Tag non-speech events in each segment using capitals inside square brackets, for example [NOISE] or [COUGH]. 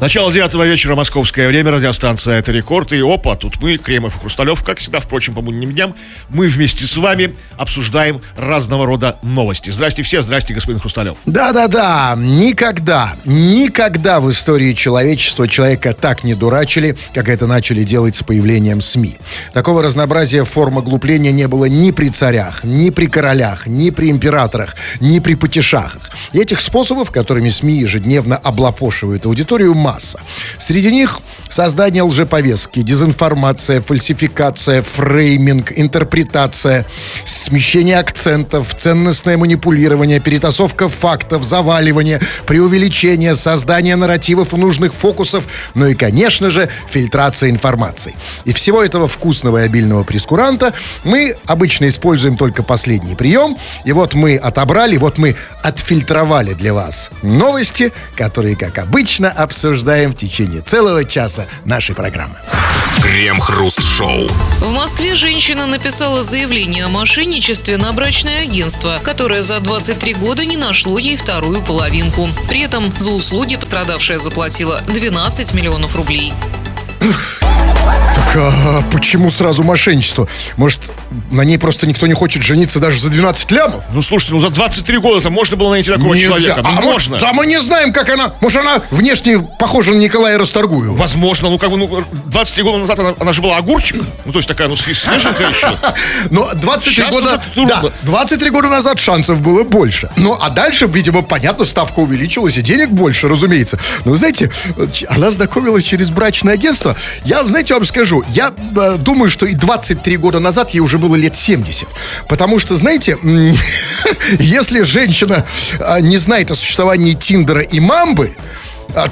Начало 9 вечера, московское время, радиостанция «Это рекорд». И опа, тут мы, Кремов и Хрусталев, как всегда, впрочем, по будним дням, мы вместе с вами обсуждаем разного рода новости. Здрасте все, здрасте, господин Хрусталев. Да-да-да, никогда, никогда в истории человечества человека так не дурачили, как это начали делать с появлением СМИ. Такого разнообразия форм оглупления не было ни при царях, ни при королях, ни при императорах, ни при потешахах. И этих способов, которыми СМИ ежедневно облапошивают аудиторию, масса. Среди них создание лжеповестки, дезинформация, фальсификация, фрейминг, интерпретация, смещение акцентов, ценностное манипулирование, перетасовка фактов, заваливание, преувеличение, создание нарративов и нужных фокусов, ну и, конечно же, фильтрация информации. И всего этого вкусного и обильного прескуранта мы обычно используем только последний прием, и вот мы отобрали, вот мы отфильтровали для вас новости, которые, как обычно, обсуждаем в течение целого часа нашей программы. Крем-хруст-шоу. В Москве женщина написала заявление о мошенничестве на брачное агентство, которое за 23 года не нашло ей вторую половинку. При этом за услуги пострадавшая заплатила 12 миллионов рублей. Так а почему сразу мошенничество? Может, на ней просто никто не хочет жениться даже за 12 лямов? Ну, слушайте, ну за 23 года-то можно было найти такого Нельзя. человека. Ну, а можно. Может, да мы не знаем, как она... Может, она внешне похожа на Николая Расторгуева? Возможно, ну как бы, ну, 23 года назад она, она же была огурчик. Ну, то есть такая, ну, све- свеженькая еще. [LAUGHS] Но 23 Сейчас года... Да, 23 года назад шансов было больше. Ну, а дальше, видимо, понятно, ставка увеличилась, и денег больше, разумеется. Но, вы знаете, она знакомилась через брачное агентство. Я, знаете, вам скажу, я э, думаю, что и 23 года назад ей уже было лет 70. Потому что, знаете, [LAUGHS] если женщина э, не знает о существовании Тиндера и Мамбы, а,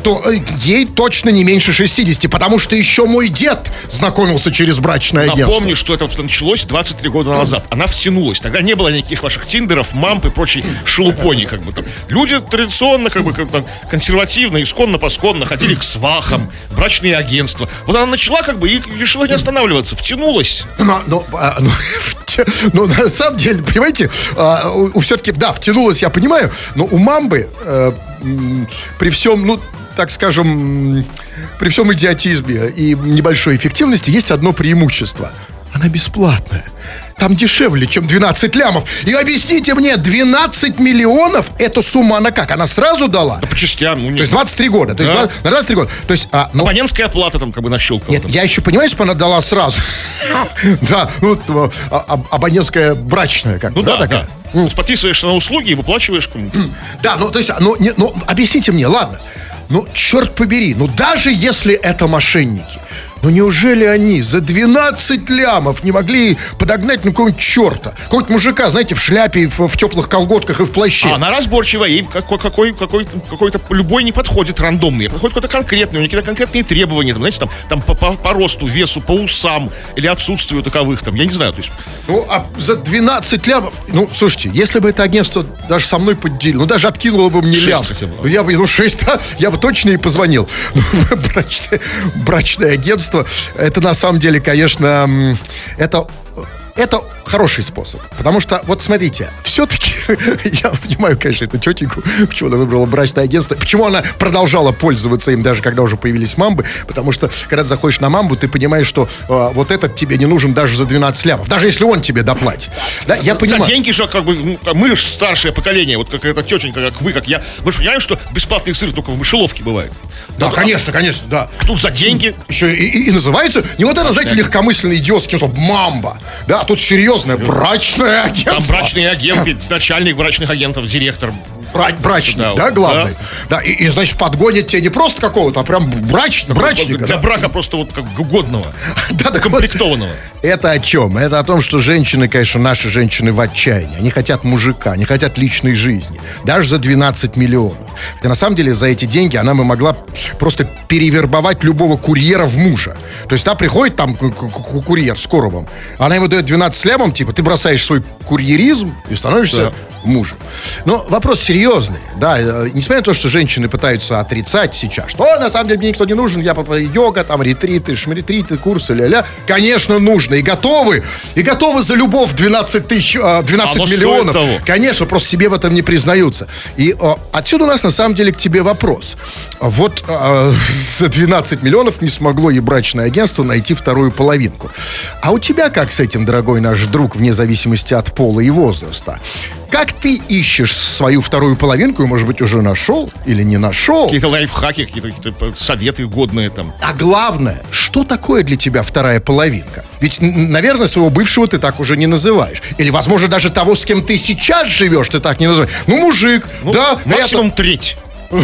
то э, ей точно не меньше 60, потому что еще мой дед знакомился через брачное агентство. Напомню, что это началось 23 года назад. Она втянулась. Тогда не было никаких ваших тиндеров, мамп и прочей шелупони. Как бы, там. Люди традиционно, как бы, как там, консервативно, исконно-посконно ходили к свахам, брачные агентства. Вот она начала как бы и решила не останавливаться. Втянулась. Но, но, а, ну, [LAUGHS] втя- ну, на самом деле, понимаете, а, у, все-таки, да, втянулась, я понимаю, но у мамбы м, при всем, ну, так скажем, при всем идиотизме и небольшой эффективности есть одно преимущество. Она бесплатная. Там дешевле, чем 12 лямов. И объясните мне, 12 миллионов, эта сумма она как? Она сразу дала? Да по частям. Ну, То есть 23 года. То есть Да. 20 на 23 года. То есть, а, ну, Абонентская плата там как бы нащелкала. нет, там. я еще понимаю, что она дала сразу. [LAUGHS] Да, ну, а- а- абонентская брачная, как Ну бы, да, такая? То есть подписываешься на услуги и выплачиваешь кому-нибудь. Да, ну, то есть, ну, не- ну, объясните мне, ладно. Ну, черт побери, ну, даже если это мошенники, ну, неужели они за 12 лямов не могли подогнать ну, какого-нибудь черта? Какого-нибудь мужика, знаете, в шляпе, в, в теплых колготках и в плаще. А она разборчивая, ей какой, какой, какой, какой-то любой не подходит рандомный, подходит какой-то конкретный, у нее какие-то конкретные требования, там, знаете, там, там по, по- по росту, весу, по усам или отсутствию таковых, там, я не знаю, то есть, Ну, а за 12 лямов... Ну, слушайте, если бы это агентство даже со мной поделило, ну, даже откинуло бы мне лям. хотя бы. Ну, я бы, ну, 6, да, я бы точно и позвонил. [LAUGHS] Ну, брачное, брачное агентство, это на самом деле, конечно, это... Это хороший способ. Потому что, вот смотрите, все-таки, [LAUGHS] я понимаю, конечно, эту тетеньку, почему она выбрала брачное агентство, почему она продолжала пользоваться им, даже когда уже появились мамбы, потому что, когда ты заходишь на мамбу, ты понимаешь, что э, вот этот тебе не нужен даже за 12 лямов, даже если он тебе доплатит. Да, я за понимаю. деньги же, как бы, ну, мы же старшее поколение, вот как эта тетенька, как вы, как я, мы же понимаем, что бесплатный сыр только в мышеловке бывает. Да, конечно, конечно, да. А тут за деньги, Еще и, и- и называется не вот это, знаете, легкомысленный идиотский слово «мамба». Да, а тут серьезное брачное агентство. там брачные агенты, начальник брачных агентов, директор. Бра- брачник, Да, да, главный. Да, и, и, значит, подгонят тебе не просто какого-то, а прям брач, брачника. Для да. брака просто вот как годного, [LAUGHS] Да, вот, комплектованного. Это о чем? Это о том, что женщины, конечно, наши женщины в отчаянии. Они хотят мужика, они хотят личной жизни. Даже за 12 миллионов. Хотя на самом деле за эти деньги она бы могла просто перевербовать любого курьера в мужа. То есть та приходит там ку- ку- ку- курьер с коробом, она ему дает 12 лямов, типа ты бросаешь свой курьеризм и становишься мужем. Но вопрос серьезный, да, э, несмотря на то, что женщины пытаются отрицать сейчас, что «О, на самом деле мне никто не нужен, я йога, там ретриты, шмретриты, курсы, ля-ля, конечно, нужно, и готовы, и готовы за любовь 12 тысяч, э, 12 Оно стоит миллионов. того. Конечно, просто себе в этом не признаются. И э, отсюда у нас на самом деле к тебе вопрос. Вот э, [LAUGHS] за 12 миллионов не смогло и брачное агентство найти вторую половинку. А у тебя как с этим, дорогой наш друг, вне зависимости от пола и возраста? Как ты ищешь свою вторую половинку, и, может быть, уже нашел или не нашел? Какие-то лайфхаки, какие-то, какие-то советы годные там. А главное, что такое для тебя вторая половинка? Ведь, наверное, своего бывшего ты так уже не называешь. Или, возможно, даже того, с кем ты сейчас живешь, ты так не называешь. Ну, мужик, Ну, да, максимум треть. [LAUGHS]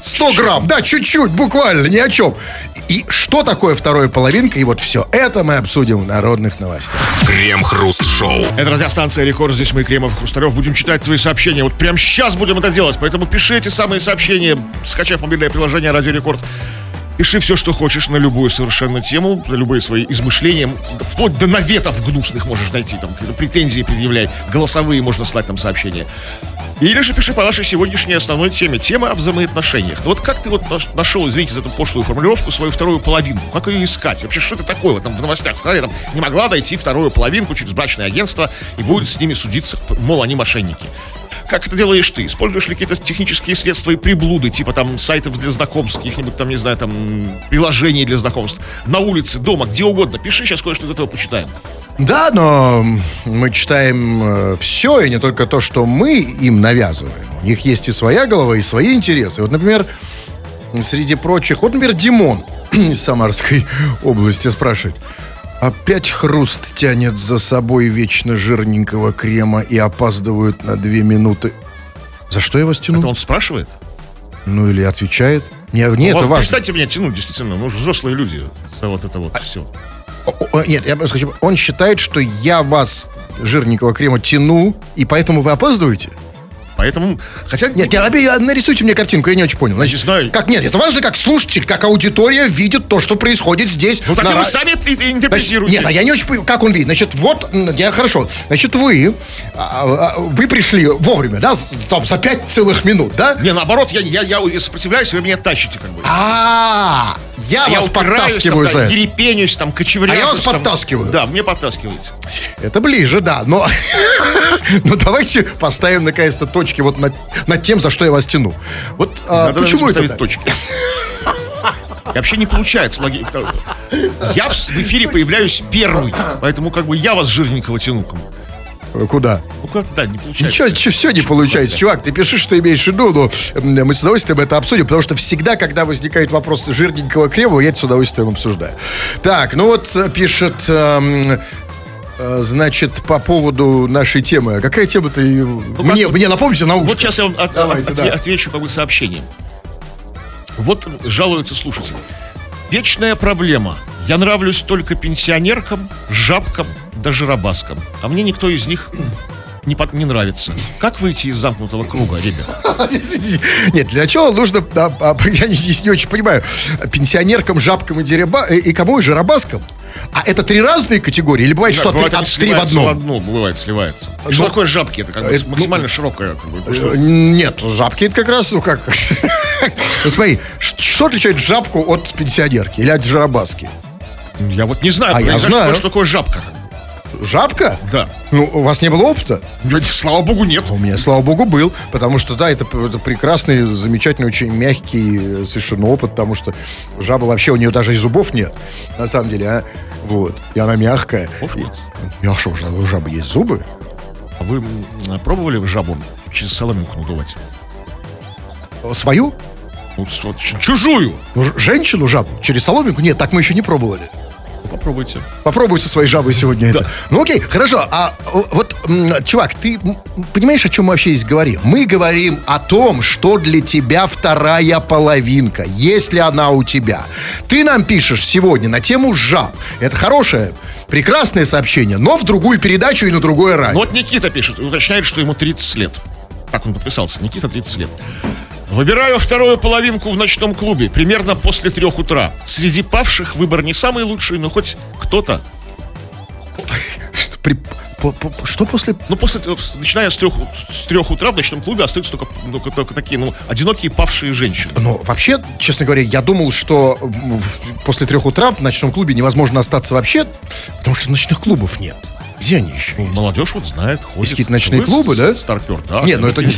100 грамм, да, чуть-чуть, буквально, ни о чем. И что такое вторая половинка? И вот все это мы обсудим в народных новостях. Крем-хруст-шоу. Это радиостанция Рекорд. Здесь мы, Кремов, Хрусталев, будем читать твои сообщения. Вот прямо сейчас будем это делать. Поэтому пиши эти самые сообщения, скачав мобильное приложение Радио Рекорд. Пиши все, что хочешь на любую совершенно тему, на любые свои измышления, вплоть до наветов гнусных можешь найти, там, какие-то претензии предъявляй, голосовые можно слать там сообщения. Или же пиши по нашей сегодняшней основной теме. Тема о взаимоотношениях. Ну вот как ты вот наш- нашел, извините за эту пошлую формулировку, свою вторую половинку? Как ее искать? Вообще, что это такое вот там в новостях? Сказали, там, не могла дойти вторую половинку через брачное агентство и будет с ними судиться, мол, они мошенники. Как это делаешь ты? Используешь ли какие-то технические средства и приблуды, типа там сайтов для знакомств, каких-нибудь там, не знаю, там приложений для знакомств, на улице, дома, где угодно. Пиши, сейчас кое-что из этого почитаем. Да, но мы читаем все, и не только то, что мы им навязываем. У них есть и своя голова, и свои интересы. Вот, например, среди прочих, вот, например, Димон [CLEARS THROAT] из Самарской [LAUGHS] области спрашивает. Опять хруст тянет за собой вечно жирненького крема и опаздывают на две минуты. За что я вас тяну? Это он спрашивает? Ну или отвечает? Не, не вот, это важно. Перестаньте меня тянуть, действительно. Ну, взрослые люди. За вот это вот все. Нет, я просто хочу... Он считает, что я вас, жирненького крема, тяну, и поэтому вы опаздываете? Поэтому, хотя... Нет, я, я- нарисуйте мне картинку, я не очень понял. Значит, Не знаю. Как нет, это важно, как слушатель, как аудитория видит то, что происходит здесь. Ну так на вы сами Значит, интерпретируете. нет, а я не очень понимаю, как он видит. Значит, вот, я хорошо. Значит, вы, а, а, вы пришли вовремя, да, там, за пять целых минут, да? Не, наоборот, я, я, я сопротивляюсь, вы меня тащите как бы. А, я А я вас упираюсь, подтаскиваю там, за это. ерепенюсь, там, кочевряжусь. А я вас там. подтаскиваю. Да, мне подтаскиваете. Это ближе, да. Но, [LAUGHS] но давайте поставим наконец-то точки вот над, над тем, за что я вас тяну. Вот а, Надо почему это так? точки. Вообще не получается. логи- Я в эфире появляюсь первый, поэтому как бы я вас жирненького тяну. Э, Куда? Ну как, да, не получается. Ничего, все не получается. Чувак, ты пиши, что имеешь в виду, но мы с удовольствием это обсудим, потому что всегда, когда возникает вопрос жирненького крема, я это с удовольствием обсуждаю. Так, ну вот э, пишет... эм, Значит, по поводу нашей темы. А Какая тема-то? и- мне, вот- мне напомните на. Вот сейчас я вам от- Давайте, от- да. отвечу как бы сообщением. Вот жалуются слушатели. Вечная проблема. Я нравлюсь только пенсионеркам, жабкам, да жиробаскам. А мне никто из них не, под- не нравится. Как выйти из замкнутого круга, ребят? [LAUGHS] Нет, для начала нужно, а, [LAUGHS] я не, не очень понимаю, пенсионеркам, жабкам и, дереба, и, и кому и жиробаскам? А это три разные категории? Или бывает, что Бывает, они от- три в одном? одно, бывает, сливается. Ну, что такое жабки? Это как бы это, ну, максимально широкое. Как бы, что- Э, Нет, жабки это как раз, ну как... [LAUGHS] Ну смотри, что отличает жабку от пенсионерки или от жиробаски? Я вот не знаю. А я знаю. Что такое жабка? Жабка? Да. Ну, у вас не было опыта? Ну, Слава богу, нет. У меня, слава богу, был, потому что, да, это, это прекрасный, замечательный, очень мягкий э, совершенно опыт, потому что жаба вообще, у нее даже и зубов нет, на самом деле, а? Вот, и она мягкая. И- нет? А что, у жабы есть зубы? А Вы пробовали жабу через соломинку надувать? Свою? Вот, вот ч- чужую. Ну, женщину жабу? Через соломинку? Нет, так мы еще не пробовали. Попробуйте. Попробуй со своей жабой сегодня это. Ну окей, хорошо. А вот, чувак, ты понимаешь, о чем мы вообще здесь говорим? Мы говорим о том, что для тебя вторая половинка, если она у тебя. Ты нам пишешь сегодня на тему жаб. Это хорошее, прекрасное сообщение, но в другую передачу и на другое радио. Ну вот Никита пишет, уточняет, что ему 30 лет. Так он подписался. Никита, 30 лет. Выбираю вторую половинку в ночном клубе, примерно после трех утра. Среди павших выбор не самый лучший, но хоть кто-то. Что, при- по- по- что после... Ну, после, начиная с трех, с трех утра в ночном клубе остаются только, только, только такие, ну, одинокие павшие женщины. Ну, вообще, честно говоря, я думал, что после трех утра в ночном клубе невозможно остаться вообще, потому что ночных клубов нет. Где они еще есть? Молодежь вот знает, ходит. какие-то ночные Вы клубы, да? Старпер, да. Нет, ну это не...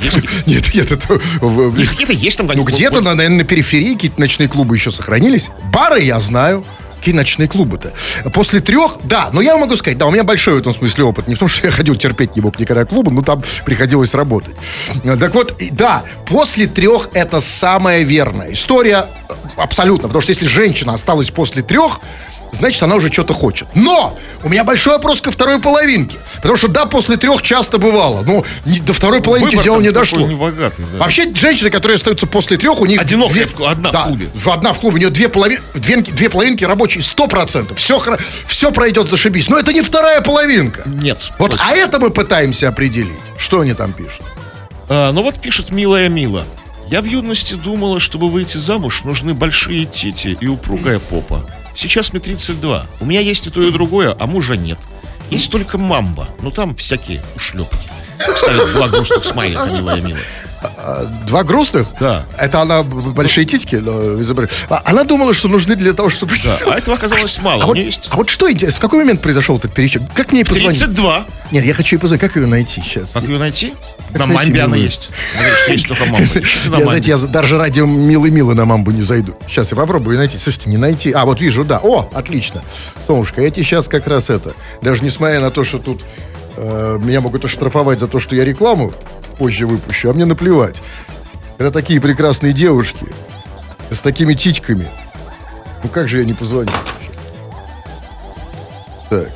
Нет, нет, это... в- Нет, Какие-то есть там. Ну, где-то, на- наверное, на периферии какие-то ночные клубы еще сохранились. Бары я знаю. Какие ночные клубы-то? После трех, да, но я могу сказать, да, у меня большой в этом смысле опыт. Не в том, что я ходил терпеть не мог никогда клубы, но там приходилось работать. Так вот, да, после трех это самая верная история э, абсолютно. Потому что если женщина осталась после трех, значит, она уже что-то хочет. Но у меня большой вопрос ко второй половинке. Потому что, да, после трех часто бывало. Но не- до второй половинки Выбор дело не дошло. небогатый, да. Вообще, женщины, которые остаются после трех, у них... Одинокая в- одна в да, клубе. Одна в клубе, у нее две, полови... две, две половинки рабочие, сто процентов. Все, все пройдет зашибись. Но это не вторая половинка. Нет. Вот, точно. а это мы пытаемся определить. Что они там пишут? А, ну вот пишет милая Мила. Я в юности думала, чтобы выйти замуж, нужны большие тити и упругая попа. Сейчас мне 32. У меня есть и то, и другое, а мужа нет. Есть только мамба. Ну там всякие ушлепки. Ставит два грустных смайлика, милая Мила. Два грустных? Да. Это она большие титьки изобр- А Она думала, что нужны для того, чтобы... Да, а этого оказалось мало. А вот, есть а вот что в какой момент произошел этот перечет? Как мне ей позвонить? 32. Нет, я хочу ей позвонить. Как ее найти сейчас? Как ее найти? Как На найти мамбе она есть. Она есть только мамба. Я, знаете, я даже ради милый-милый на мамбу не зайду. Сейчас я попробую найти. Слушайте, не найти. А, вот вижу, да. О, отлично. Солнышко, тебе сейчас как раз это. Даже несмотря на то, что тут э, меня могут оштрафовать за то, что я рекламу позже выпущу, а мне наплевать. Это такие прекрасные девушки с такими титьками. Ну как же я не позвоню? Так.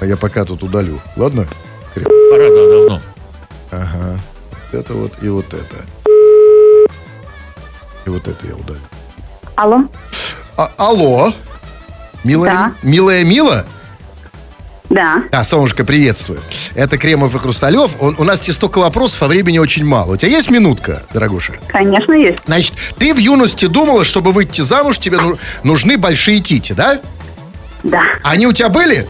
А я пока тут удалю. Ладно? Пора, да, давно. Вот это вот и вот это. И вот это я удалю. Алло, А- алло? Милая, Да. милая Мила? Да. Да, солнышко, приветствую. Это Кремов и Хрусталев. Он- у нас тебе столько вопросов, а времени очень мало. У тебя есть минутка, дорогуша? Конечно, есть. Значит, ты в юности думала, чтобы выйти замуж, тебе ну- нужны большие тити, да? Да. Они у тебя были?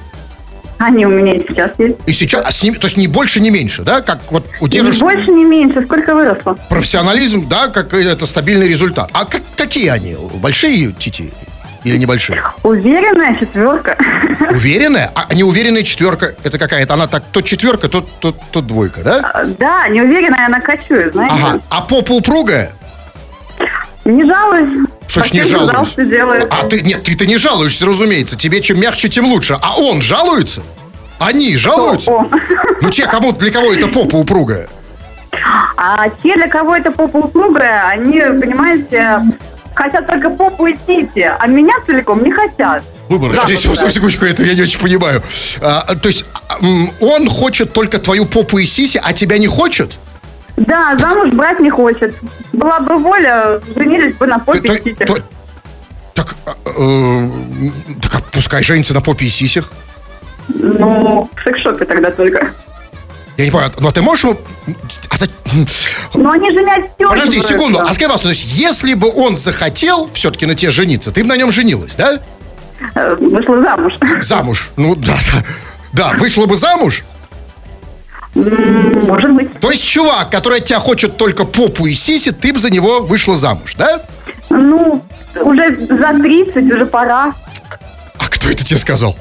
Они у меня и сейчас есть. И сейчас, а с ними, то есть не больше, не меньше, да? Как вот у тебя Ни же больше, ни меньше. Сколько выросло? профессионализм, да, как это стабильный результат. А как, какие они? Большие тити или небольшие? Уверенная четверка. Уверенная? А неуверенная четверка, это какая-то? Она так, то четверка, то, то, то двойка, да? Да, неуверенная она кочует, знаете. Ага. А попа упругая? Не жалуюсь. Что ж не жалуюсь? делает. А ты, нет, ты-то не жалуешься, разумеется. Тебе чем мягче, тем лучше. А он жалуется? Они жалуются? он? Ну, те, кому, для кого это попа упругая? А те, для кого это попа упругая, они, понимаете, хотят только попу и тити, а меня целиком не хотят. Выбор. Да. Здесь, секундочку, секундочку, это я не очень понимаю. А, то есть, он хочет только твою попу и сиси, а тебя не хочет? Да, замуж брать не хочет. Была бы воля, женились бы на попе То- и то- так, а, э, так а пускай женится на попе и сисях. Ну, в секс-шопе тогда только. Я не понимаю, а ты можешь ему... А за- Но они женять тетю Подожди секунду, а скажи, то есть если бы он захотел все-таки на тебе жениться, ты бы на нем женилась, да? Э, Вышла замуж. Замуж. Ну да, да. Да, вышла бы замуж. Может быть. То есть чувак, который от тебя хочет только попу и сиси, ты бы за него вышла замуж, да? Ну, уже за 30, уже пора. А кто это тебе сказал?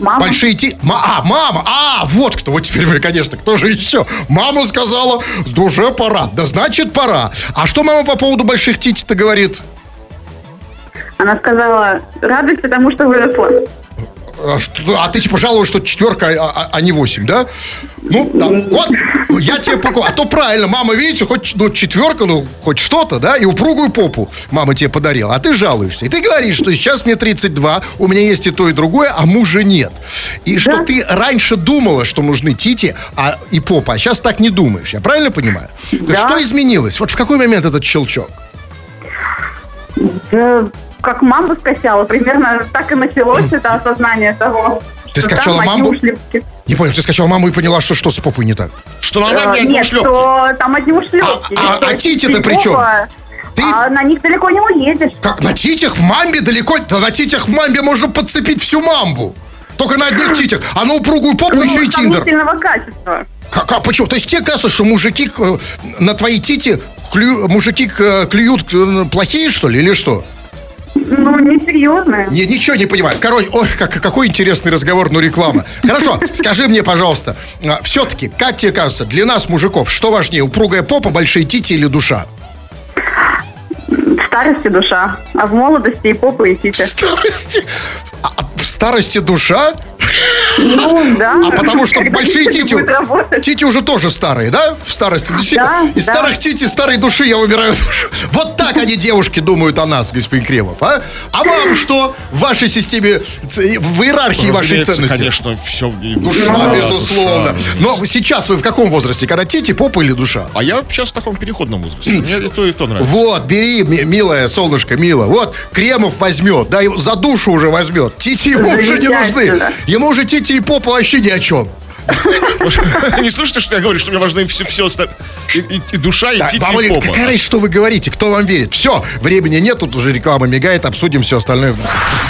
Мама. Большие ти... Ма- А, мама! А, вот кто. Вот теперь вы, конечно, кто же еще? Мама сказала, да уже пора. Да значит пора. А что мама по поводу больших тити-то говорит? Она сказала, радуйся тому, что выросла. А, что- а ты типа жалуешь, что четверка, а, а- а не восемь, да? Ну, да, вот, я тебе покажу. А то правильно, мама, видите, хоть ну, четверка, ну, хоть что-то, да, и упругую попу мама тебе подарила, а ты жалуешься. И ты говоришь, что сейчас мне 32, у меня есть и то, и другое, а мужа нет. И что Да. ты раньше думала, что нужны тити а, и попа, а сейчас так не думаешь. Я правильно понимаю? Да. Что изменилось? Вот в какой момент этот щелчок? Да, как маму скачала, примерно так и началось это осознание того, Ты Там скачала одни мамбу? ушлепки. Не понял, ты скачала маму и поняла, что что с попой не так. Что на Э, маме одни Нет, что там одни ушлепки. А- а- а тити-то при чем? Ты- А на них далеко не уедешь. Как на титях в мамбе далеко... Да на титях в мамбе можно подцепить всю мамбу. Только на одних титях. А на упругую попу Ну, еще и тиндер. качества. Как, а почему? То есть тебе кажется, что мужики э, на твои тити клю- мужики э, клюют э, плохие, что ли, или что? Ну, несерьезно. Не, ничего не понимаю. Короче, ой, как, какой интересный разговор, ну реклама. Хорошо, скажи мне, пожалуйста, все-таки, как тебе кажется, для нас, мужиков, что важнее, упругая попа, большие тити или душа? В старости душа, а в молодости и попа, и В тити. старости? А, а в старости душа? Ну, да. А потому что Когда большие тити тити, уже тоже старые, да? В старости. Да, Из да. старых тити, старой души я выбираю душу. Вот так они, девушки, думают о нас, господин Кремов, а? А вам что в вашей системе, в иерархии вашей ценности? конечно, все. Душа, безусловно. Но сейчас вы в каком возрасте? Когда тити, попа или душа? А я сейчас в таком переходном возрасте. Мне и то, и то нравится. Вот, бери, ми- милая солнышко, мила. Вот, Кремов возьмет, да, за душу уже возьмет. Тити ему уже не нужны. Ему уже тити и попа вообще ни о чем. [LAUGHS] Не слышите, что я говорю, что мне важны все, все остальное. И, душа, и Володя, и попа. какая разница, что вы говорите? Кто вам верит? Все, времени нет, тут уже реклама мигает, обсудим все остальное.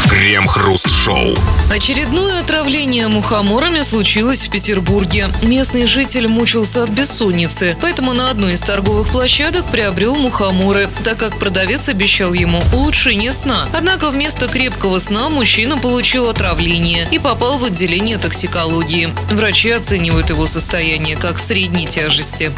Крем-хруст-шоу. Очередное отравление мухоморами случилось в Петербурге. Местный житель мучился от бессонницы, поэтому на одной из торговых площадок приобрел мухоморы, так как продавец обещал ему улучшение сна. Однако вместо крепкого сна мужчина получил отравление и попал в отделение токсикологии. Врачи оценивают его состояние как средней тяжести.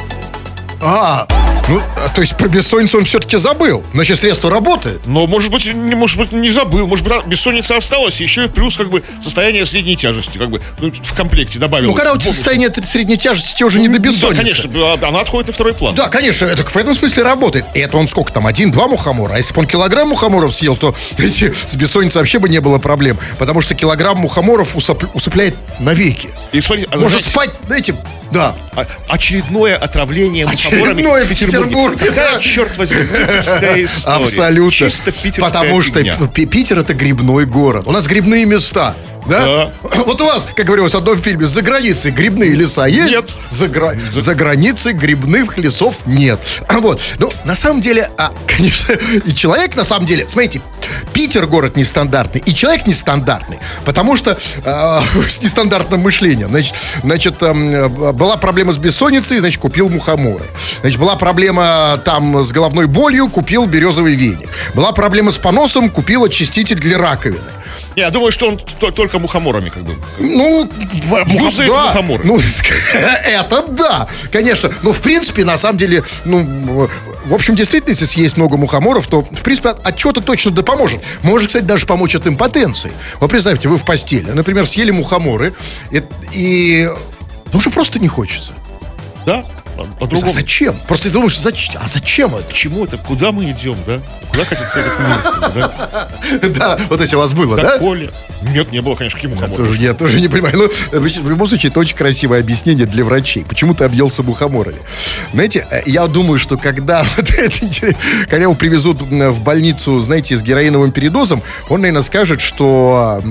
А, ну, а, то есть про бессонницу он все-таки забыл. Значит, средство работает. Но, может быть, не, может быть, не забыл. Может быть, а, бессонница осталась, еще и плюс, как бы, состояние средней тяжести, как бы, ну, в комплекте добавилось. Ну, когда у тебя состояние средней тяжести, тебе уже не до Ну, Да, бессонницы. конечно, а, она отходит на второй план. Да, конечно, это в этом смысле работает. И это он сколько там, один-два мухомора? А если бы он килограмм мухоморов съел, то [LAUGHS] эти, с бессонницей вообще бы не было проблем. Потому что килограмм мухоморов усып- усыпляет навеки. И смотрите, Может знаете, спать, знаете, да. очередное отравление мухоморами Очередное в в Петербурге. Какая, черт возьми, питерская [LAUGHS] история. Абсолютно. Чисто питерская Потому что фигня. Питер это грибной город. У нас грибные места. Да? [CLEARS THROAT] Вот у вас, как говорилось в одном фильме, за границей грибные леса есть? Нет. За, гра- за границей грибных лесов нет. [CLEARS THROAT] Вот. Ну, на самом деле, а, [LAUGHS] конечно, и человек, на самом деле, смотрите, Питер город нестандартный, и человек нестандартный, потому что а, [LAUGHS] с нестандартным мышлением. Значит, значит эм, э, была проблема с бессонницей, значит, купил мухоморы. Значит, была проблема там с головной болью, купил березовый веник. Была проблема с поносом, купил очиститель для раковины. Я думаю, что он только мухоморами, как бы. Ну, Юзает да. мухоморы. Ну, [LAUGHS] это да, конечно. Но, в принципе, на самом деле, ну, в общем, действительно, если съесть много мухоморов, то, в принципе, от, от чего-то точно да поможет. Может, кстати, даже помочь от импотенции. Вот представьте, вы в постели, например, съели мухоморы, и, и ну, уже просто не хочется. Да? А- А По-другому. зачем? Просто ты думаешь, зачем? А зачем это? К чему это? Куда мы идем, да? Куда катится этот мир? [LAUGHS] Да? Вот если у вас было, Да? Коля? Нет, не было, конечно. Тоже, я тоже не понимаю. Ну, в любом случае, это очень красивое объяснение для врачей. Почему ты объелся мухоморами? Знаете, э, я думаю, что когда, [LAUGHS] вот это когда его привезут в больницу, знаете, с героиновым передозом, он, наверное, скажет, что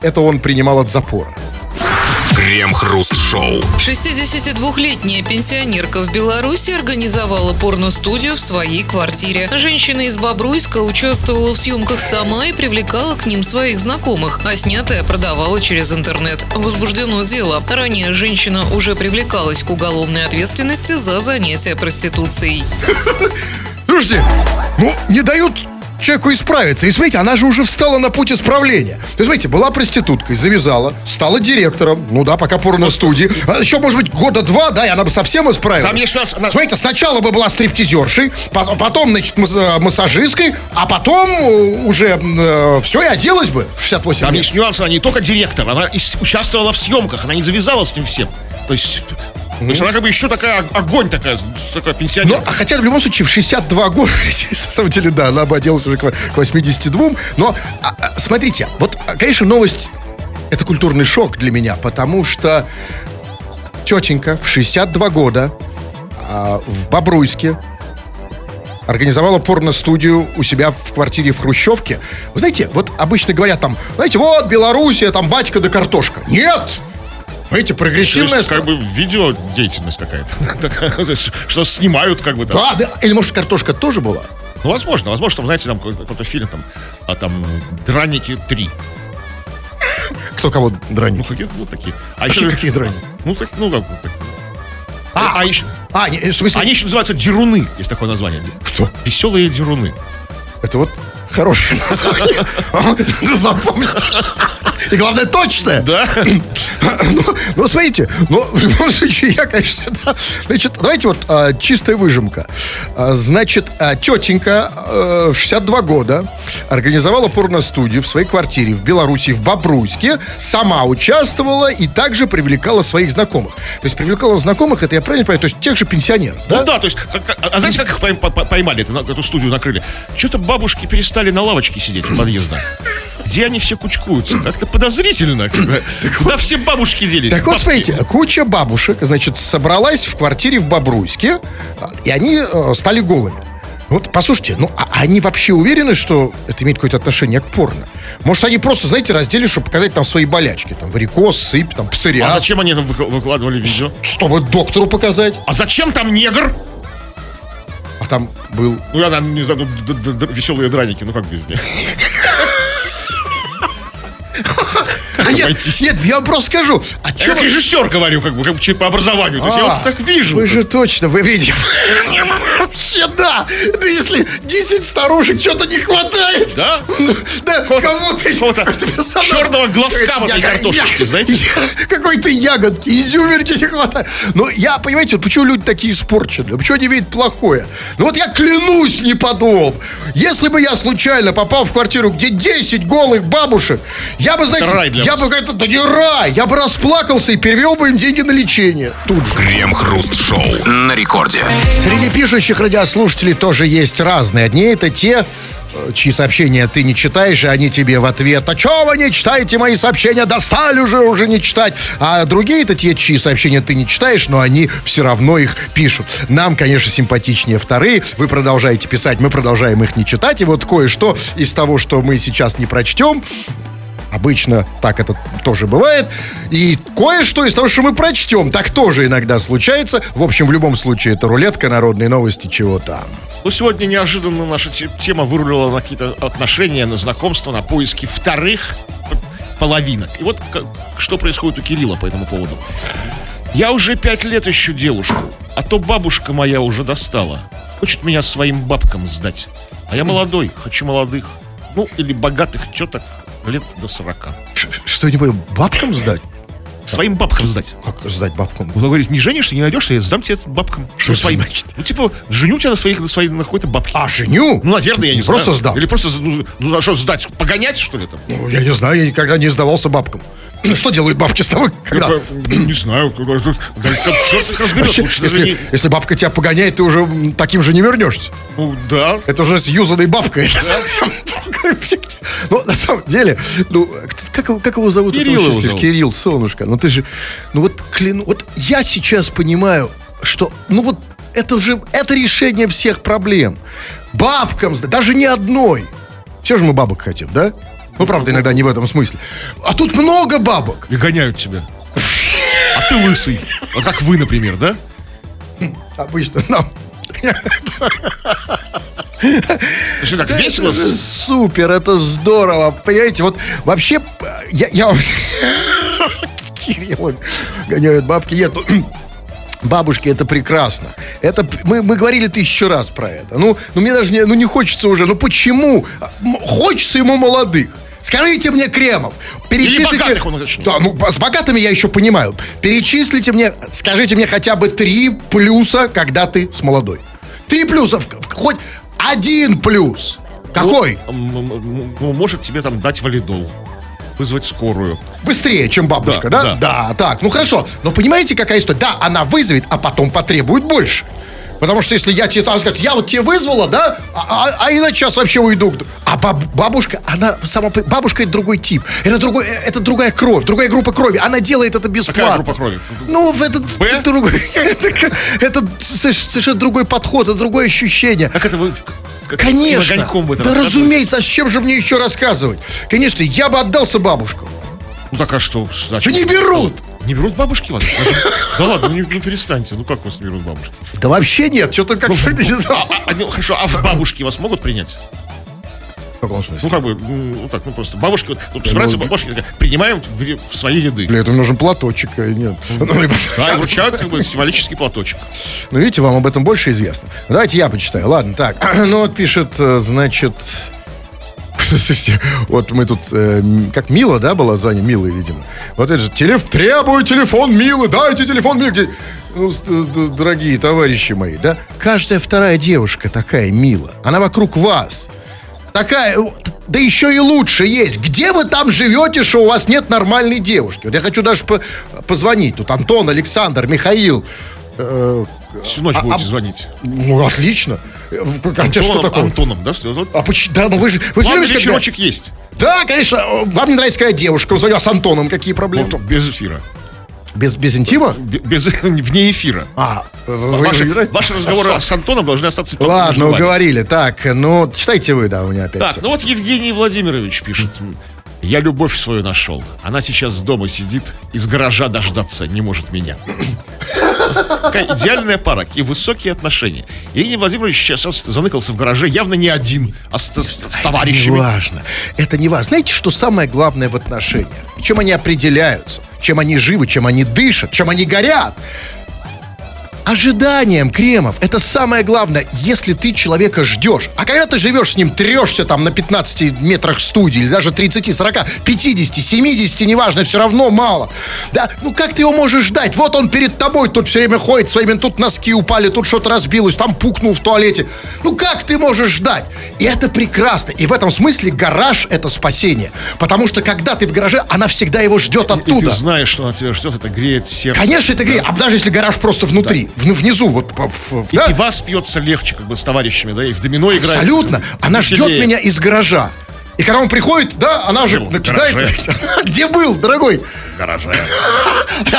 это он принимал от запора. Крем-хруст-шоу. 62-летняя пенсионерка в Беларуси организовала порностудию в своей квартире. Женщина из Бобруйска участвовала в съемках сама и привлекала к ним своих знакомых, а снятое продавала через интернет. Возбуждено дело. Ранее женщина уже привлекалась к уголовной ответственности за занятие проституцией. Слушайте, ну, не дают человеку исправиться. И смотрите, она же уже встала на путь исправления. То есть, смотрите, была проституткой, завязала, стала директором. Ну да, пока порно-студии. А еще, может быть, года два, да, и она бы совсем исправилась. У нас- Смотрите, сначала бы была стриптизершей, потом, значит, э, массажисткой, а потом э, уже все, и оделась бы в 68 Там лет. есть нюанс, она не только директор, она участвовала в съемках, она не завязала с ним всем. То есть, то есть она как бы еще такая ог- огонь такая, такая Ну, пенсионерка. а хотя в любом случае в 62 года, [LAUGHS] на самом деле, да, она бы оделась уже к во- к 82, но, а, а, смотрите, вот, конечно, новость, это культурный шок для меня, потому что тетенька в 62 года а, в Бобруйске организовала порно-студию у себя в квартире в Хрущевке. Вы знаете, вот обычно говорят там, знаете, вот Белоруссия, там батька да картошка. Нет! То прогрессивная... есть, как бы видео деятельность какая-то. [LAUGHS] Что снимают, как бы там. Да, да. Или, может, картошка тоже была? Ну, возможно, возможно, там, знаете, там какой- какой-то фильм, там, а там Драники 3. Кто кого Ну, дранит? какие, ну, такие. А еще, какие драни? ну, так, ну, как. А, а еще, А, в смысле... они еще называются деруны, есть такое название. Кто? Веселые деруны. Это вот хорошее название. [LAUGHS] Надо запомнить. И главное, точное. Да? [CLEARS THROAT] Ну, ну, смотрите, ну, в любом случае, я, конечно, да. Значит, давайте вот а, чистая выжимка. А, значит, а, тетенька, э, 62 года, организовала порно-студию в своей квартире в Беларуси, в Бобруйске, сама участвовала и также привлекала своих знакомых. То есть привлекала знакомых, это я правильно понимаю, то есть тех же пенсионеров, да? Ну да, то есть, а, а знаете, как их пойм- по- по- поймали, на- эту студию накрыли? Что-то бабушки перестали на лавочке сидеть у подъезда. Где они все кучкуются? Как-то подозрительно. Куда все бабушки делись? Так вот, смотрите, куча бабушек, значит, собралась в квартире в Бобруйске, а, и они э, стали голыми. Вот, послушайте, ну, а они вообще уверены, что это имеет какое-то отношение к порно? Может, они просто, знаете, раздели, чтобы показать там свои болячки, там, варикоз, сыпь, там, А псориаз, зачем они там вык- выкладывали видео? чтобы доктору показать. А зачем там негр? А там был... Ну, я, наверное, не знаю, ну, веселые драники, ну как без них? А нет, обойтись? нет, я вам просто скажу, а Я как режиссер говорю, как бы, как по образованию. То есть я А, вот так вижу. Вы же точно, вы видите. Вообще, да. Да если 10 старушек что-то не хватает. Да? Да, кому-то... [LAUGHS] черного глазка в этой я- знаете? Какой-то ягодки, изюмерки не хватает. Но я, понимаете, вот почему люди такие испорченные? Почему они видят плохое? Ну вот я клянусь, не подоб. Если бы я случайно попал в квартиру, где 10 голых бабушек, я бы, знаете, рай для я вас. бы как-то, да не рай, я бы расплакался и перевел бы им деньги на лечение. Тут же. Крем-хруст-шоу на рекорде. Среди пишущих радиослушателей тоже есть разные. Одни это те, э, чьи сообщения ты не читаешь, и они тебе в ответ, а чё вы не читаете мои сообщения, достали уже, уже не читать. А другие это те, чьи сообщения ты не читаешь, но они все равно их пишут. Нам, конечно, симпатичнее вторые. Вы продолжаете писать, мы продолжаем их не читать. И вот кое-что из того, что мы сейчас не прочтем, Обычно так это тоже бывает. И кое-что из того, что мы прочтем, так тоже иногда случается. В общем, в любом случае, это рулетка, народные новости, чего там. Ну, сегодня неожиданно наша те- тема вырулила на какие-то отношения, на знакомства, на поиски вторых половинок. И вот что происходит у Кирилла по этому поводу. Я уже пять лет ищу девушку, а то бабушка моя уже достала. Хочет меня своим бабкам сдать. А я молодой, хочу молодых. Ну, или богатых теток лет до 40. Ш- Что, не понял, бабкам сдать? Своим бабкам сдать. Как сдать бабкам? Он говорит, не женишься, не найдешься, я сдам тебе бабкам. Что Ну, это своим. значит? Ну, типа, женю тебя на своих, на своей, на какой-то бабке. А, женю? Ну, наверное, я не, Не знаю. просто сдам. Или просто, ну, ну, а что, сдать? Погонять, что ли, там? Ну, я не знаю, я никогда не сдавался бабкам. Ну, Что делают бабки с тобой? Когда? Я Не знаю, когда да, как черт их разберет. Вообще, лучше если, не- если бабка тебя погоняет, ты уже таким же не вернешься. Ну, да. Это уже с юзанной бабкой. Фигня. [LAUGHS] Ну, на самом деле, ну, как, его- как его зовут? Кирилл его зовут. Кирилл, солнышко. Ну, ты же, ну, вот, кляну, вот я сейчас понимаю, что, ну, вот, это же, это решение всех проблем. Бабкам, даже не одной. Все же мы бабок хотим, да? Ну, правда, иногда не в этом смысле. А тут много бабок. И гоняют тебя. А ты лысый. Вот как вы, например, да? Обычно нам. Что, так весело? Это супер, это здорово. Понимаете, вот вообще, я... я... Гоняют бабки. Нет, ну, [CLEARS THROAT] Бабушки, это прекрасно. Это мы, мы говорили тысячу раз про это. Ну, ну мне даже не, ну, не хочется уже. Ну почему? Хочется ему молодых. Скажите мне, Кремов, перечислите... богатых он уточнил. Да, ну, с богатыми я еще понимаю. Перечислите мне, скажите мне хотя бы три плюса, когда ты с молодой. Три плюса, хоть один плюс. Какой? Ну, Может тебе там дать валидол. Вызвать скорую. Быстрее, чем бабушка, да? Да, да. так. Ну хорошо. Но понимаете, какая история? Да, она вызовет, а потом потребует больше. Потому что если я тебе, она скажет, я вот тебе вызвала, да, а, а- а иначе сейчас вообще уйду. А баб- бабушка, она сама, бабушка это другой тип, это другой, э, это другая кровь, другая группа крови. Она делает это бесплатно. Какая группа крови? Ну, Б? это [LAUGHS] другой, это, это соверш- совершенно другой подход, это другое ощущение. Как это вы... как Конечно. вы это да разумеется, а с чем же мне еще рассказывать? Конечно, я бы отдался бабушкам. Ну так а что значит? Да не берут! Не берут бабушки вас? Да ладно, ну, ну перестаньте. Ну как вас не берут бабушки? Да вообще нет, что-то как-то не А, а, ну, хорошо, а в бабушки вас могут принять? В каком смысле? Ну как бы, ну так, ну просто бабушки, вот, вот собираются ну, бабушки, такая, принимаем в, в свои ряды. Для этого нужен платочек, а нет. Ну, и- Да, вручают как бы символический платочек. Ну, видите, вам об этом больше известно. Давайте я почитаю. Ладно, так. [CLEARS THROAT] Ну, вот пишет, э, значит... Вот мы тут, э, как Мила, да, была звание? Милы, видимо. Вот это же, телеф... требую телефон Милы, дайте телефон Милы. Ну, д- дорогие товарищи мои, да? Каждая вторая девушка такая Мила. Она вокруг вас. Такая, э, да еще и лучше есть. Где вы там живете, что у вас нет нормальной девушки? Вот я хочу даже по- позвонить. Тут Антон, Александр, Михаил. Э, Всю ночь А- будете а- звонить. ну, отлично. Э, А тебе что Антоном, такое? Антоном, да? всё, вот. А почему? Да, ну вы же... Вы Ладно, любите, когда- вечерочек есть. Да, конечно. э, Вам не нравится, когда девушка а с Антоном какие проблемы? Вот, без эфира. Без, без интима? Бе- Без, [LAUGHS] вне эфира. А, э, вы- Ваши, ваши разговоры с Антоном должны остаться Ладно, уговорили. Так, ну, читайте вы, да, у меня опять. Так, ну вот Евгений Владимирович пишет. Я любовь свою нашел. Она сейчас дома сидит, из гаража дождаться не может меня. Идеальная пара, какие высокие отношения. Евгений Владимирович сейчас заныкался в гараже явно не один, а с, с- с Не товарищами. важно. Это не важно. Знаете, что самое главное в отношениях? Чем они определяются? Чем они живы, чем они дышат, чем они горят? Ожиданием, Кремов, это самое главное, если ты человека ждешь. А когда ты живешь с ним, трешься там на 15 метрах студии, или даже 30, 40, 50, 70, неважно, все равно мало. Да, ну как ты его можешь ждать? Вот он перед тобой тут все время ходит своими, тут носки упали, тут что-то разбилось, там пукнул в туалете. Ну как ты можешь ждать? И это прекрасно. И в этом смысле гараж это спасение. Потому что когда ты в гараже, она всегда его ждет И ты оттуда. знаешь, что она тебя ждет, это греет сердце. Конечно, это греет. А даже если гараж просто внутри, в- внизу, вот в- И, да? и вас пьется легче, как бы с товарищами, да, и в домино играет. Абсолютно. Она ждет веселее. меня из гаража. И когда он приходит, да, она же накидает. [LAUGHS] Где был, дорогой? в гараже. [LAUGHS]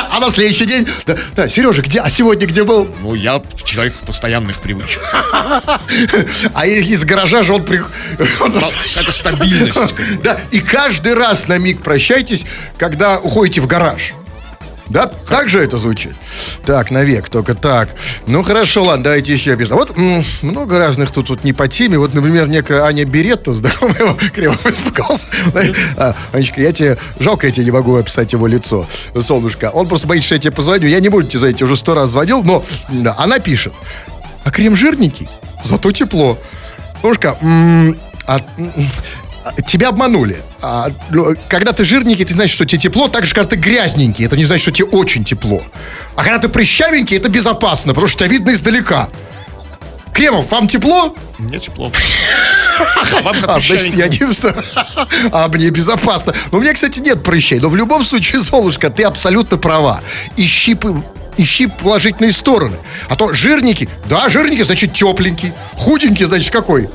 А на следующий день, да, да, Сережа, где? А сегодня где был? Ну, я человек постоянных привычек. [LAUGHS] А из гаража же он при... Это стабильность. Да, и каждый раз на миг прощайтесь, когда уходите в гараж. Да, так же это звучит? Так, навек, только так. Ну, хорошо, ладно, давайте еще пишем. Вот м, много разных тут вот не по теме. Вот, например, некая Аня Беретта, знакомая его, [LAUGHS] криво испугался. А, Анечка, я тебе, жалко, я тебе не могу описать его лицо, солнышко. Он просто боится, что я тебе позвоню. Я не буду тебе звонить, уже сто раз звонил, но да, она пишет. А крем жирненький, зато тепло. Солнышко, м, а, тебя обманули. А, когда ты жирненький, ты знаешь, что тебе тепло, так же, когда ты грязненький, это не значит, что тебе очень тепло. А когда ты прыщавенький, это безопасно, потому что тебя видно издалека. Кремов, вам тепло? Мне тепло. [LAUGHS] А А, значит, я не [LAUGHS] А мне безопасно. Но у меня, кстати, нет прыщей. Но в любом случае, [LAUGHS] Солнышко, ты абсолютно права. Ищи, ищи положительные стороны. А то жирненький, да, жирненький, значит, тепленький. Худенький, значит, какой?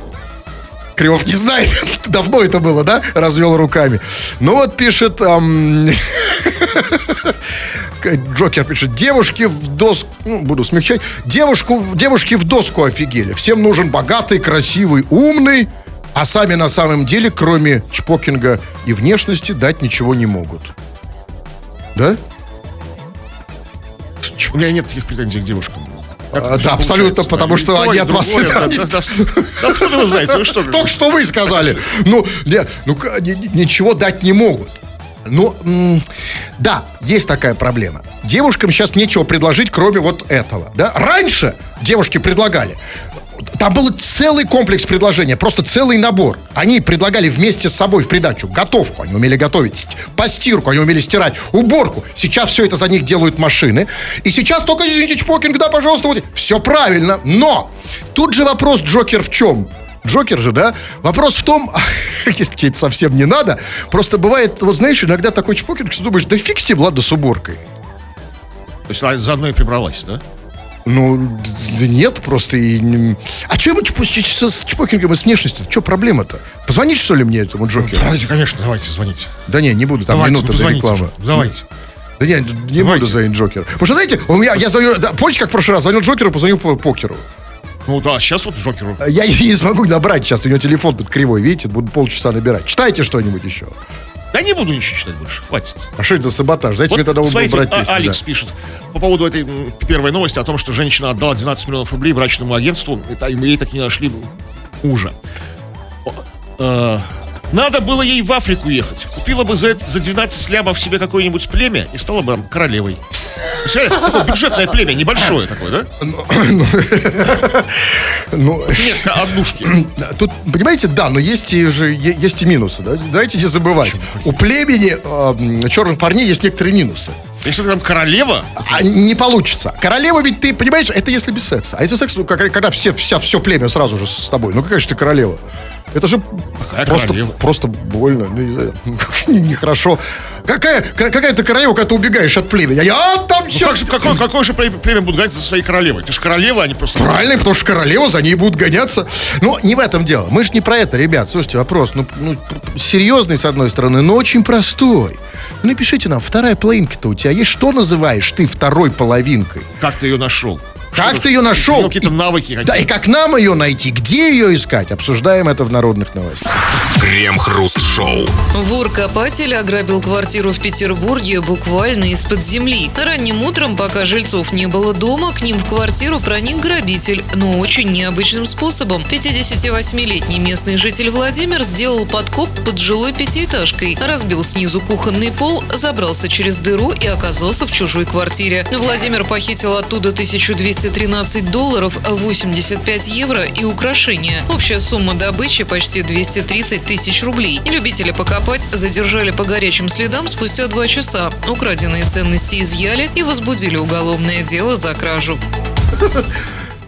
Кривов не знает. [LAUGHS] Давно это было, да? Развел руками. Ну вот пишет... ам, [LAUGHS] Джокер пишет, девушки в доску, ну, буду смягчать, девушку, девушки в доску офигели. Всем нужен богатый, красивый, умный, а сами на самом деле, кроме чпокинга и внешности, дать ничего не могут. Да? У меня нет таких претензий к девушкам. А, да, абсолютно, потому что то, они от вас другое, не- да, да, да. Да Откуда вы знаете? Вы что? Только что вы сказали. Ну, нет, ну ничего дать не могут. Ну, да, есть такая проблема. Девушкам сейчас нечего предложить, кроме вот этого. Да? Раньше девушки предлагали. Там был целый комплекс предложения, просто целый набор. Они предлагали вместе с собой в придачу готовку, они умели готовить, ст- постирку, они умели стирать, уборку. Сейчас все это за них делают машины. И сейчас только, извините, чпокинг, да, пожалуйста, вот. Все правильно, но тут же вопрос, Джокер, в чем? Джокер же, да? Вопрос в том, [LAUGHS] если тебе это совсем не надо, просто бывает, вот знаешь, иногда такой чпокинг, что думаешь, да фиг с ладно, с уборкой. То есть она заодно и прибралась, да? Ну, да нет, просто и... А что ему ч- с чпокингом и с внешностью? Что проблема-то? Позвонить, что ли, мне этому Джокеру? Давайте, конечно, давайте, звоните. Да не, не буду, там давайте, минута до рекламы. же, Давайте. Да не, не Давайте. буду звонить Джокеру. Потому что, знаете, у меня, я звоню, да, помните, как в прошлый раз звонил Джокеру, позвонил по покеру. Ну да, сейчас вот Джокеру. Я [LAUGHS] не смогу набрать сейчас, у него телефон тут кривой, видите, буду полчаса набирать. Читайте что-нибудь еще. Да не буду ничего читать больше, хватит. А что это за саботаж? Дайте мне тогда смотрите, брать а- песни. Алекс да. пишет по поводу этой первой новости о том, что женщина отдала 12 миллионов рублей брачному агентству, и ей так и не нашли мужа. Надо было ей в Африку ехать. Купила бы за, за 12 лямов себе какое-нибудь племя и стала бы королевой. Такое бюджетное племя, небольшое такое, да? Ну, Нет, однушки. [CLEARS THROAT] Тут, понимаете, да, но есть и, же, есть и минусы. Да? Давайте не забывать. У племени э, черных парней есть некоторые минусы. Если ты там королева, А не получится. Королева ведь ты, понимаешь, это если без секса. А если секс, ну, когда все, вся, все племя сразу же с тобой, ну какая же ты королева? Это же Какая просто, королева? просто больно, ну, не знаю, [LAUGHS] не- нехорошо. Какая, ка- какая ты королева, когда ты убегаешь от племени? А я там ну щас- как какое, какое же племя будет гонять за своей королевой? Ты же королева, а не просто... Правильно, потому что королева за ней будут гоняться. Но не в этом дело. Мы же не про это, ребят. Слушайте, вопрос, ну, ну, серьезный, с одной стороны, но очень простой. Ну, напишите нам, вторая половинка-то у тебя есть? Что называешь ты второй половинкой? Как ты ее нашел? Как ты ее нашел? Ну, какие-то навыки Да, и как нам ее найти? Где ее искать? Обсуждаем это в народных новостях. Крем-хруст-шоу. Вор-копатель ограбил квартиру в Петербурге буквально из-под земли. Ранним утром, пока жильцов не было дома, к ним в квартиру проник грабитель, но очень необычным способом. 58-летний местный житель Владимир сделал подкоп под жилой пятиэтажкой, разбил снизу кухонный пол, забрался через дыру и оказался в чужой квартире. Владимир похитил оттуда 1213 долларов, 85 евро и украшения. Общая сумма добычи почти 230 тысяч рублей. Любители покопать задержали по горячим следам спустя два часа. Украденные ценности изъяли и возбудили уголовное дело за кражу.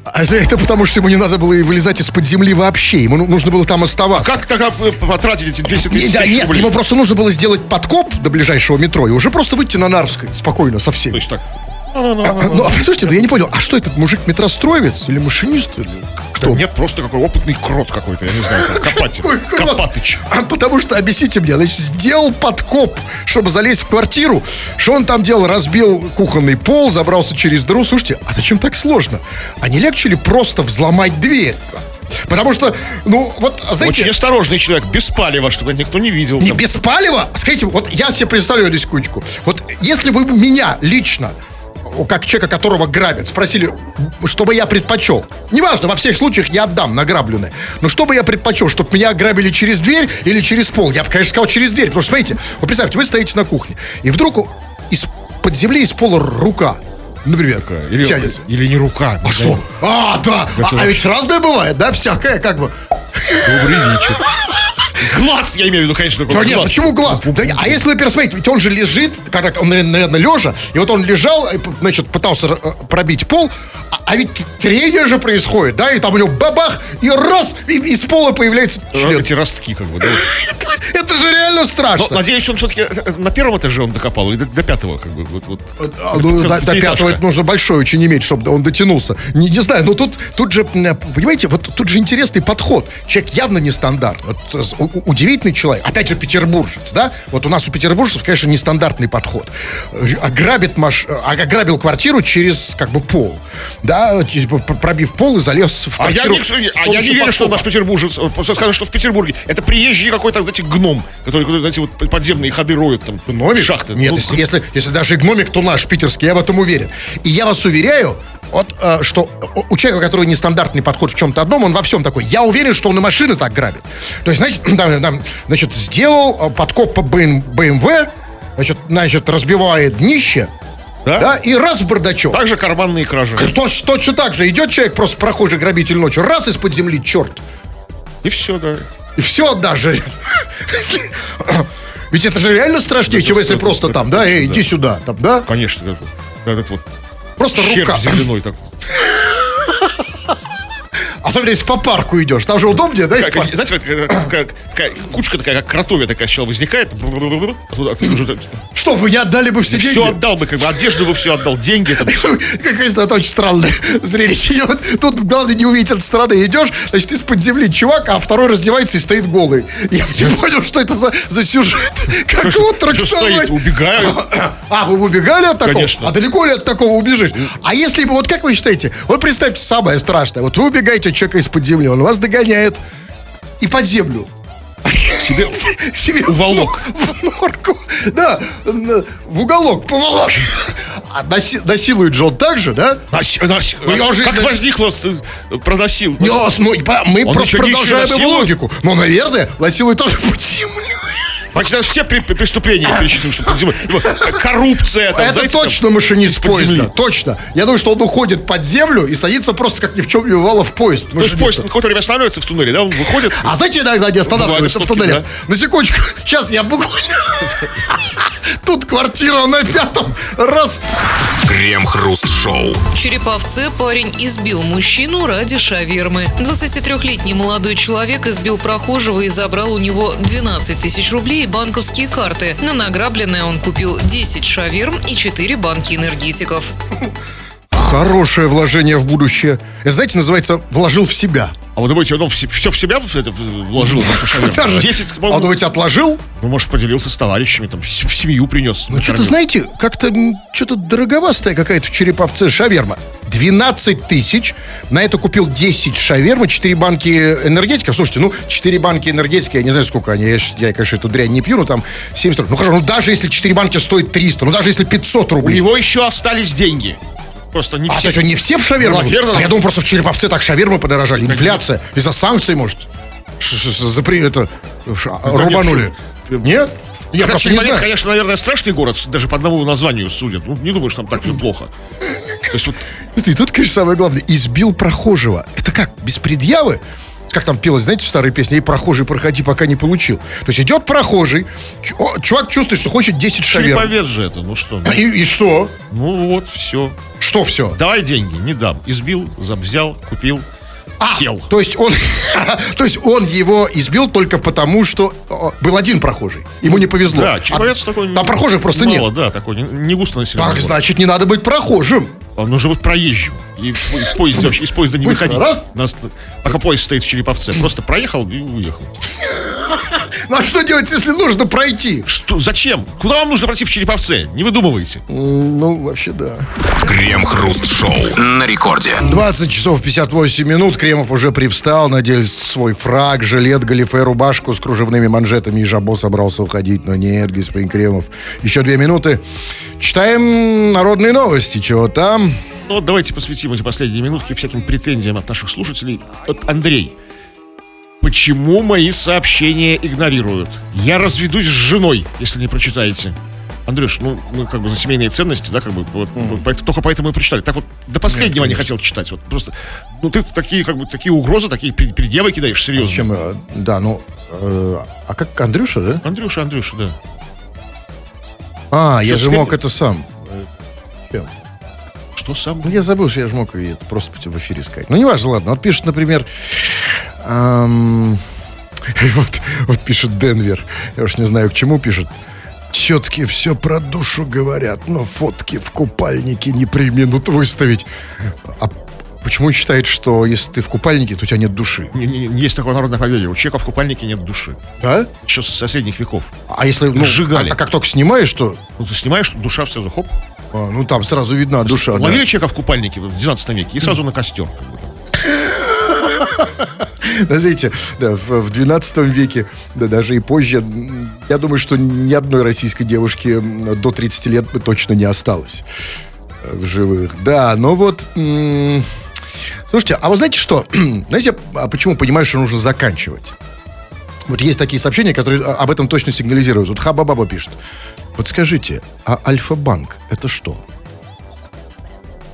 А это потому, что ему не надо было и вылезать из-под земли вообще. Ему ну- нужно было там оставаться. Как тогда потратить эти 230 Не, да, тысяч нет, рублей? ему просто нужно было сделать подкоп до ближайшего метро и уже просто выйти на Нарвской спокойно со всеми. То есть так. Ну, а слушайте, да я не понял, а что этот мужик метростроевец или машинист? Или кто? Да нет, просто какой опытный крот какой-то, я не знаю, как Копатель. Копатыч. А потому что, объясните мне, значит, сделал подкоп, чтобы залезть в квартиру. Что он там делал? Разбил кухонный пол, забрался через дыру. Слушайте, а зачем так сложно? А не легче ли просто взломать дверь? Потому что, ну, вот, знаете... Очень осторожный человек, без палева, чтобы никто не видел. Не Там. без палева? Скажите, вот я себе представляю секундочку. Вот если бы меня лично, как человека, которого грабят, спросили, что бы я предпочел. Неважно, во всех случаях я отдам награбленное. Но что бы я предпочел, чтобы меня ограбили через дверь или через пол? Я бы, конечно, сказал через дверь. Потому что, смотрите, вот представьте, вы стоите на кухне, и вдруг из-под земли, из пола рука, например, Или, тянется. или не рука. А что? А, да. А, а ведь разное бывает, да, всякое, как бы. Добрый вечер. Глаз, я имею в виду, конечно, такой Да нет, глаз. почему глаз? Да а если вы пересмотрите, ведь он же лежит, как он, наверное, лежа, и вот он лежал, значит, пытался э, пробить пол, а, а ведь трение же происходит, да, и там у него бабах, и раз, и из пола появляется член. Эти ростки, как бы, да. [LAUGHS] Это же реально Но, страшно. надеюсь, он все-таки на первом этаже он докопал, или до, до пятого, как бы, вот, вот. А, ну, до, до пятого это нужно большой очень иметь, чтобы он дотянулся. Не, не знаю, но тут, тут же, понимаете, вот тут же интересный подход. Человек явно нестандартный. Вот, удивительный человек. Опять же, петербуржец, да? Вот у нас у петербуржцев, конечно, нестандартный подход. Ограбит маш... а- ограбил квартиру через, как бы, пол. Да, типа, пр- пробив пол и залез в А я, квартиру. не, а я не верю, что наш петербуржец, э, скажу, что в Петербурге это приезжий какой-то, знаете, гном, который, знаете, вот подземные ходы роют там. Гномик? Шахты. Нет, Ну, если, если, если даже гномик, то наш питерский, я в этом уверен. И я вас уверяю, вот, э, что у- человека, который нестандартный подход в чем-то одном, он во всем такой. Я уверен, что он и машины так грабит. То есть, значит, [CLEARS THROAT] там, там, значит сделал э, подкоп по БМВ, значит, значит, разбивает днище, Да? да, и раз бардачок. Также карманные кражи. Точно, точно так же. Идет человек, просто прохожий грабитель ночью, раз из-под земли, черт. И все, да. И все даже. Ведь это же реально страшнее, чем если просто там, да, иди сюда, там, да? Конечно, этот вот Просто червь рука. земляной так. Особенно если по парку идешь. Там же удобнее, да? Как- знаете, как, как- как- такая кучка такая, как кротовья такая сначала возникает. Уже- Что, вы не отдали бы все деньги? Все отдал бы, как бы, одежду бы все отдал, деньги там. Какое-то это очень странное зрелище. И вот тут, главное, не увидеть от стороны. Идешь, значит, из-под земли чувак, а второй раздевается и стоит голый. Я не понял, что это за, за сюжет. Как его Что трактовать? убегаю. А, вы убегали от такого? Конечно. А далеко ли от такого убежишь? А если бы, вот как вы считаете, вот представьте самое страшное. Вот вы убегаете от человека из-под земли, он вас догоняет и под землю. Себе [LAUGHS] себе Уволок. В, в норку. Да, в уголок, поволок. А наси- насилует же он так же, да? Наси- наси- Ну, я уже- Как возникло, с- проносил. А, ну, мы Он просто продолжаем его логику. Ну, наверное, насилует тоже под землю. Значит, все при- преступления [COUGHS] перечислим, что под землей. Коррупция, там, Это знаете, там, точно машинист из-под поезда. земли. Точно. Я думаю, что он уходит под землю и садится просто как ни в чем не бывало в поезд. То есть поезд на какое-то время останавливается в туннеле, да, он выходит. А знаете, иногда не останавливаются в туннеле? На секундочку. Сейчас я буквально... [LAUGHS] Тут квартира на пятом. Раз. Крем-хруст-шоу. В Череповце парень избил мужчину ради шавермы. 23-летний молодой человек избил прохожего и забрал у него 12 тысяч рублей и банковские карты. На награбленное он купил 10 шаверм и 4 банки энергетиков. Хорошее вложение в будущее. Это, знаете, называется «вложил в себя». А вы думаете, он все, в себя это вложил? Даже- 10, А думаете, отложил? ну, может, поделился с товарищами, там, в семью принес. Ну, что-то, знаете, как-то что-то дороговастая какая-то в Череповце шаверма. 12 тысяч. На это купил 10 шавермы, 4 банки энергетиков. Слушайте, ну, 4 банки энергетики, я не знаю, сколько они. Я, я, конечно, эту дрянь не пью, но там 70 рублей. Ну, хорошо, ну, даже если 4 банки стоят 300, ну, даже если 500 У рублей. него еще остались деньги. Просто не А, то все. есть они все в шаверму? Ну, наверное. А я думал, просто в Череповце так шавермы подорожали. Инфляция. Из-за санкций, может? Запри... Это... ш- Рубанули. Нет? Я не Череповец, знаю. конечно, наверное, страшный город, даже по одному названию судят. Ну, не думаю, что там так все плохо. То есть вот И тут, конечно, самое главное, избил прохожего. Это как, без предъявы? Как там пелось, знаете, в старой песне, и прохожий, проходи, пока не получил. То есть идет прохожий, чувак чувствует, что хочет 10 шаверм. череповец же это, ну что? ну, И, и что? Ну вот, все. Что все? Давай деньги, не дам. Избил, взял, купил, сел. То есть он, [LAUGHS] то есть он его избил только потому, что был один прохожий. Ему не повезло. Да, череповец А такой... Там прохожих просто мало, нет. да, такой, не, не густо населенный Так, город. значит, не надо быть прохожим. Он нужно быть проезжим. И в, и в поезде вообще, из поезда не Быстро, выходить. раз. Нас- пока поезд стоит в Череповце. Просто проехал и уехал. Ну а что делать, если нужно пройти? Что? Зачем? Куда вам нужно пройти в Череповце? Не выдумывайте. Ну, вообще, да. Крем-хруст-шоу. На рекорде. 20 часов 58 минут. Кремов уже привстал, надел свой фраг, жилет, галифе, рубашку с кружевными манжетами и жабо собрался уходить. Но нет, господин Кремов. Еще две минуты. Читаем народные новости. Чего там? Ну вот давайте посвятим эти последние минутки всяким претензиям от наших слушателей. Вот Андрей, почему мои сообщения игнорируют? Я разведусь с женой, если не прочитаете. Андрюш, ну, мы как бы за семейные ценности, да, как бы, вот, вот поэт- только поэтому и прочитали. Так вот, до последнего не хотел читать. Вот просто, ну, ты такие, как бы, такие угрозы, такие пред- предъявы кидаешь, серьезно. Чем, э, да, ну... э, а как Андрюша, да? Андрюша, Андрюша, да. А, я Что, же теперь- мог это сам. Э, чем? Что сам? Ну, я забыл, что я же мог это просто в эфире сказать. Ну, не важно, ладно. Вот пишет, например... ам, [LAUGHS] вот, вот пишет Денвер. Я уж не знаю, к чему пишет. Все-таки все про душу говорят, но фотки в купальнике не применут выставить. А почему считает, что если ты в купальнике, то у тебя нет души? Не- не- не Есть такое народное поверье. У человека в купальнике нет души. Да? Еще с соседних веков. А если, ну, Сжигали. а, а как только снимаешь, то, Ну, ты снимаешь, душа сразу, хоп. а, ну, там сразу видна душа. да. Ловили человека в купальнике в 19 веке и сразу на костер. как бы. Да, [LAUGHS] знаете, да, в, в 12 веке, да даже и позже, я думаю, что ни одной российской девушки до 30 лет бы точно не осталось э, в живых. Да, но вот... м, слушайте, а вы знаете что? [CLEARS THROAT] знаете, а почему понимаешь, что нужно заканчивать? Вот есть такие сообщения, которые а, об этом точно сигнализируют. Вот Хаба-Баба пишет. Вот скажите, а Альфа-банк это что?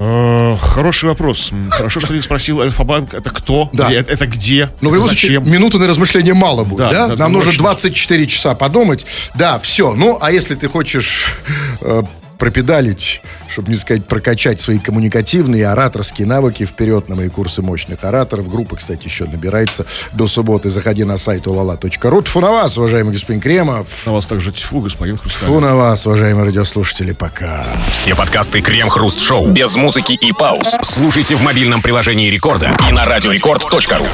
Э, Хороший вопрос. Хорошо, что ты спросил, Альфа-банк это кто? Да. Это, это где? Ну, это любом случае, зачем? минуты на размышление мало будет, да? Да, да, Нам нужно очень. 24 часа подумать. Да, все. Ну, а если ты хочешь э, пропедалить, чтобы не сказать, прокачать свои коммуникативные и ораторские навыки вперед на мои курсы мощных ораторов. Группа, кстати, еще набирается до субботы. Заходи на сайт ulala.ru. Тьфу на вас, уважаемый господин Кремов. На вас также тьфу, господин Тьфу Хрусталев. на вас, уважаемые радиослушатели. Пока. Все подкасты Крем-Хруст Шоу без музыки и пауз. Слушайте в мобильном приложении Рекорда и на радиорекорд.ру.